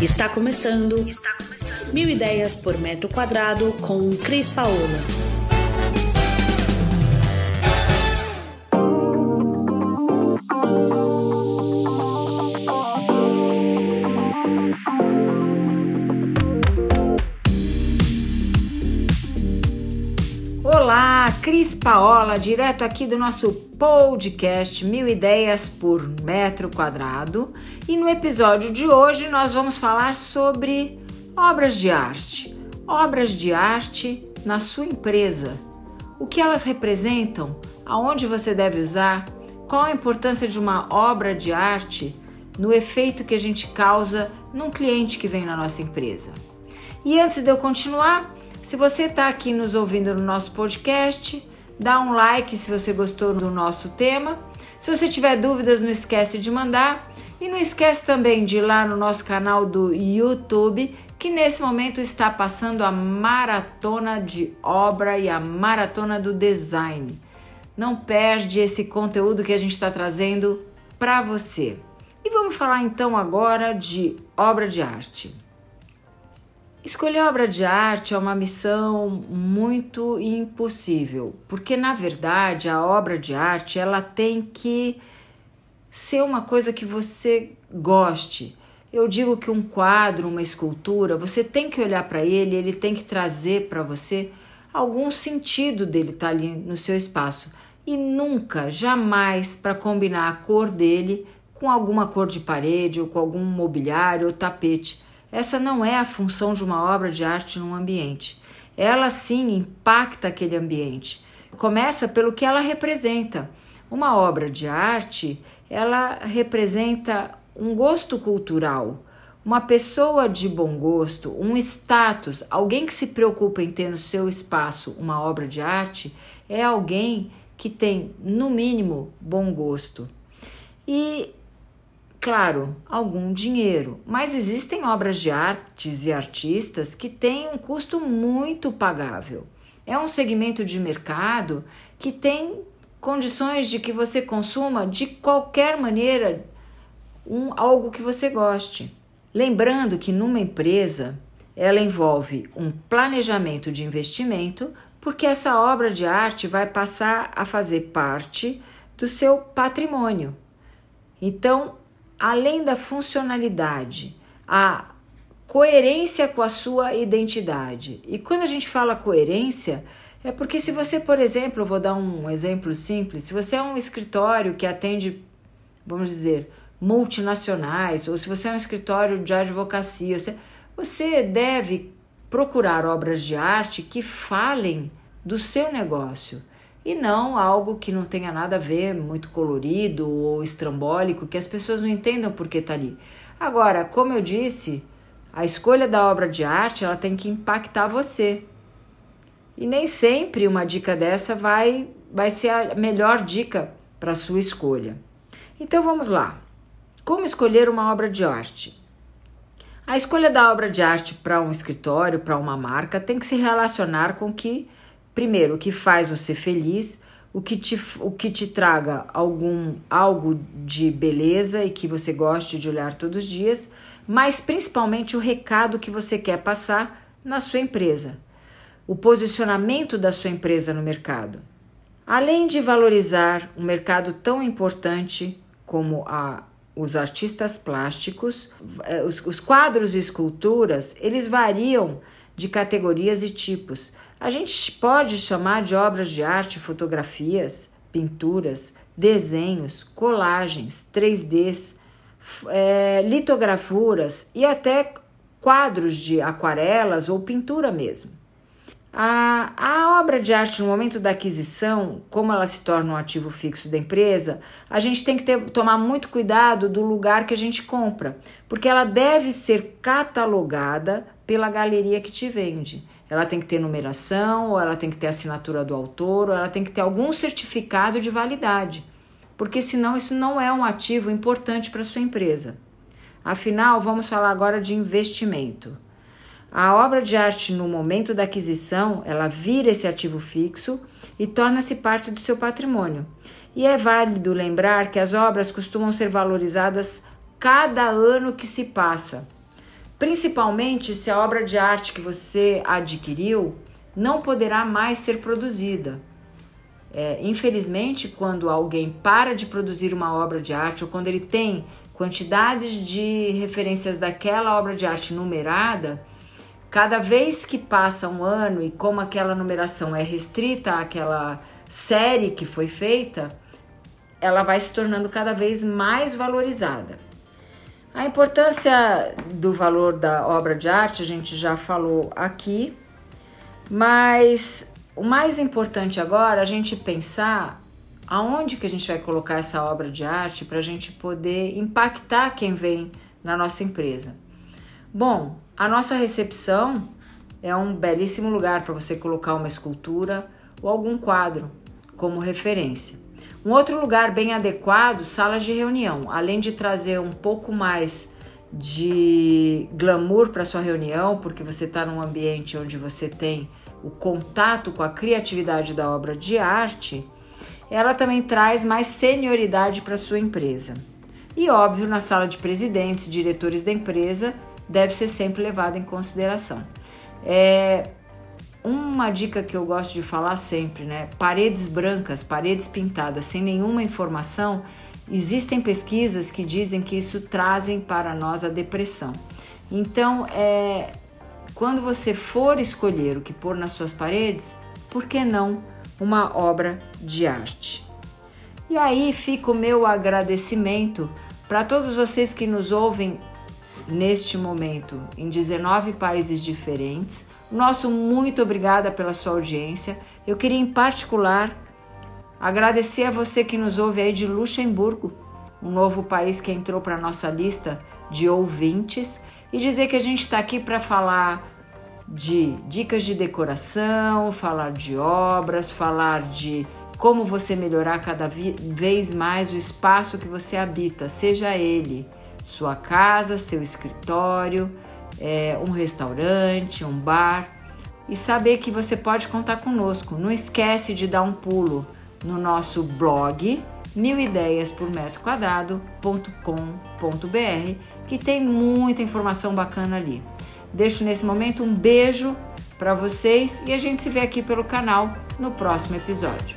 Está começando. Está começando. Mil ideias por metro quadrado com Cris Paola. Cris Paola, direto aqui do nosso podcast Mil Ideias por Metro Quadrado. E no episódio de hoje nós vamos falar sobre obras de arte. Obras de arte na sua empresa. O que elas representam? Aonde você deve usar? Qual a importância de uma obra de arte no efeito que a gente causa num cliente que vem na nossa empresa? E antes de eu continuar, se você está aqui nos ouvindo no nosso podcast, dá um like se você gostou do nosso tema. Se você tiver dúvidas, não esquece de mandar. E não esquece também de ir lá no nosso canal do YouTube, que nesse momento está passando a maratona de obra e a maratona do design. Não perde esse conteúdo que a gente está trazendo para você. E vamos falar então agora de obra de arte. Escolher obra de arte é uma missão muito impossível, porque na verdade a obra de arte ela tem que ser uma coisa que você goste. Eu digo que um quadro, uma escultura, você tem que olhar para ele, ele tem que trazer para você algum sentido dele estar tá ali no seu espaço. E nunca, jamais para combinar a cor dele com alguma cor de parede ou com algum mobiliário ou tapete essa não é a função de uma obra de arte num ambiente. Ela sim impacta aquele ambiente. Começa pelo que ela representa. Uma obra de arte, ela representa um gosto cultural, uma pessoa de bom gosto, um status, alguém que se preocupa em ter no seu espaço uma obra de arte, é alguém que tem, no mínimo, bom gosto. E claro, algum dinheiro, mas existem obras de artes e artistas que têm um custo muito pagável. É um segmento de mercado que tem condições de que você consuma de qualquer maneira um, algo que você goste. Lembrando que numa empresa ela envolve um planejamento de investimento, porque essa obra de arte vai passar a fazer parte do seu patrimônio. Então, além da funcionalidade, a coerência com a sua identidade. E quando a gente fala coerência, é porque se você, por exemplo, vou dar um exemplo simples, se você é um escritório que atende, vamos dizer, multinacionais, ou se você é um escritório de advocacia, você, você deve procurar obras de arte que falem do seu negócio e não algo que não tenha nada a ver, muito colorido ou estrambólico, que as pessoas não entendam por que está ali. Agora, como eu disse, a escolha da obra de arte ela tem que impactar você. E nem sempre uma dica dessa vai, vai ser a melhor dica para sua escolha. Então vamos lá. Como escolher uma obra de arte? A escolha da obra de arte para um escritório, para uma marca, tem que se relacionar com o que primeiro, o que faz você feliz, o que te, o que te traga algum algo de beleza e que você goste de olhar todos os dias, mas principalmente o recado que você quer passar na sua empresa, o posicionamento da sua empresa no mercado. Além de valorizar um mercado tão importante como a, os artistas plásticos, eh, os, os quadros e esculturas, eles variam de categorias e tipos. A gente pode chamar de obras de arte fotografias, pinturas, desenhos, colagens, 3Ds, é, litografuras e até quadros de aquarelas ou pintura mesmo. A, a obra de arte, no momento da aquisição, como ela se torna um ativo fixo da empresa, a gente tem que ter, tomar muito cuidado do lugar que a gente compra, porque ela deve ser catalogada pela galeria que te vende. Ela tem que ter numeração, ou ela tem que ter assinatura do autor, ou ela tem que ter algum certificado de validade, porque senão isso não é um ativo importante para sua empresa. Afinal, vamos falar agora de investimento. A obra de arte no momento da aquisição, ela vira esse ativo fixo e torna-se parte do seu patrimônio. E é válido lembrar que as obras costumam ser valorizadas cada ano que se passa. Principalmente se a obra de arte que você adquiriu não poderá mais ser produzida. É, infelizmente, quando alguém para de produzir uma obra de arte ou quando ele tem quantidades de referências daquela obra de arte numerada, cada vez que passa um ano e como aquela numeração é restrita àquela série que foi feita, ela vai se tornando cada vez mais valorizada. A importância do valor da obra de arte a gente já falou aqui, mas o mais importante agora é a gente pensar aonde que a gente vai colocar essa obra de arte para a gente poder impactar quem vem na nossa empresa. Bom, a nossa recepção é um belíssimo lugar para você colocar uma escultura ou algum quadro como referência. Um outro lugar bem adequado, salas de reunião, além de trazer um pouco mais de glamour para sua reunião, porque você está num ambiente onde você tem o contato com a criatividade da obra de arte, ela também traz mais senioridade para sua empresa. E óbvio, na sala de presidentes, diretores da empresa, deve ser sempre levada em consideração. É, uma dica que eu gosto de falar sempre, né? Paredes brancas, paredes pintadas sem nenhuma informação, existem pesquisas que dizem que isso trazem para nós a depressão. Então, é, quando você for escolher o que pôr nas suas paredes, por que não uma obra de arte? E aí fica o meu agradecimento para todos vocês que nos ouvem neste momento em 19 países diferentes nosso muito obrigada pela sua audiência. Eu queria em particular agradecer a você que nos ouve aí de Luxemburgo, um novo país que entrou para nossa lista de ouvintes, e dizer que a gente está aqui para falar de dicas de decoração, falar de obras, falar de como você melhorar cada vez mais o espaço que você habita, seja ele sua casa, seu escritório, é, um restaurante, um bar e saber que você pode contar conosco. Não esquece de dar um pulo no nosso blog mil ideias por metro quadrado.com.br que tem muita informação bacana ali. Deixo nesse momento um beijo para vocês e a gente se vê aqui pelo canal no próximo episódio.